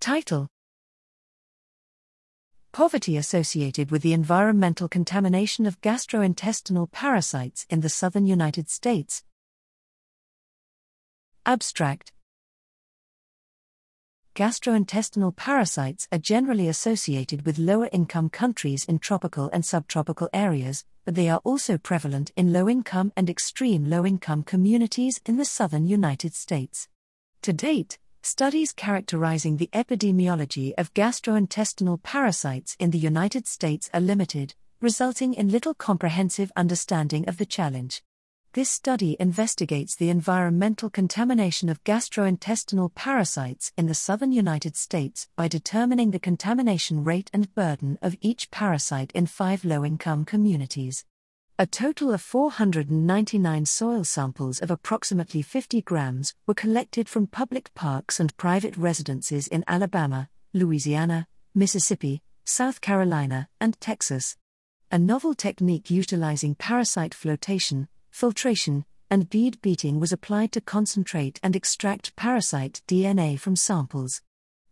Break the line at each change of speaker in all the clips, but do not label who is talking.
Title Poverty associated with the environmental contamination of gastrointestinal parasites in the southern United States. Abstract Gastrointestinal parasites are generally associated with lower income countries in tropical and subtropical areas, but they are also prevalent in low income and extreme low income communities in the southern United States. To date, studies characterizing the epidemiology of gastrointestinal parasites in the United States are limited, resulting in little comprehensive understanding of the challenge. This study investigates the environmental contamination of gastrointestinal parasites in the southern United States by determining the contamination rate and burden of each parasite in five low income communities. A total of 499 soil samples of approximately 50 grams were collected from public parks and private residences in Alabama, Louisiana, Mississippi, South Carolina, and Texas. A novel technique utilizing parasite flotation, filtration, and bead beating was applied to concentrate and extract parasite DNA from samples.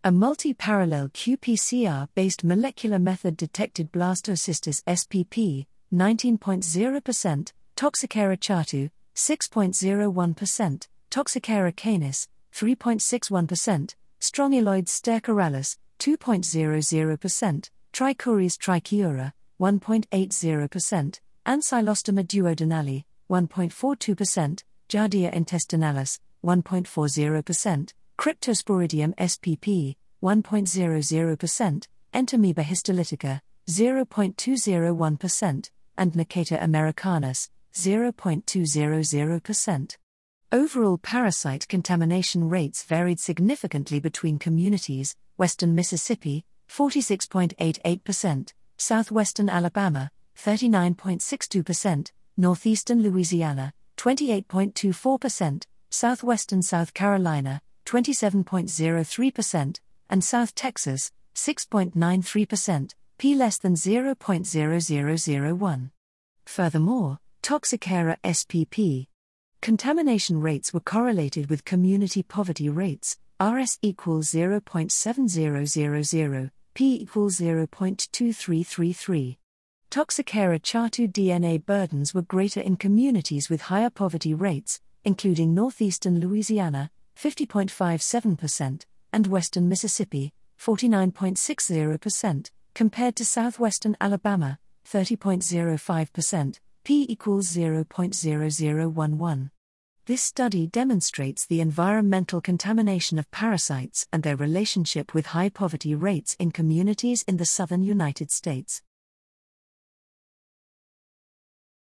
A multi parallel qPCR based molecular method detected Blastocystis spp. 19.0%, Toxocara cati, 6.01%, Toxocara canis, 3.61%, Strongyloides stercoralis, 2.00%, Trichuris trichiura, 1.80%, Ancylostoma duodenale, 1.42%, Giardia intestinalis, 1.40%, Cryptosporidium spp, 1.00%, Entamoeba histolytica, 0.201%, and Necator americanus, 0.200%. Overall parasite contamination rates varied significantly between communities western Mississippi, 46.88%, southwestern Alabama, 39.62%, northeastern Louisiana, 28.24%, southwestern South Carolina, 27.03%, and South Texas, 6.93%, p less than 0.0001. Furthermore, Toxocara spp. Contamination rates were correlated with community poverty rates, RS equals 0.7000, P equals 0.2333. Toxocara cati DNA burdens were greater in communities with higher poverty rates, including northeastern Louisiana, 50.57%, and western Mississippi, 49.60%, compared to southwestern Alabama, 30.05%, p equals 0.0011. This study demonstrates the environmental contamination of parasites and their relationship with high poverty rates in communities in the southern United States.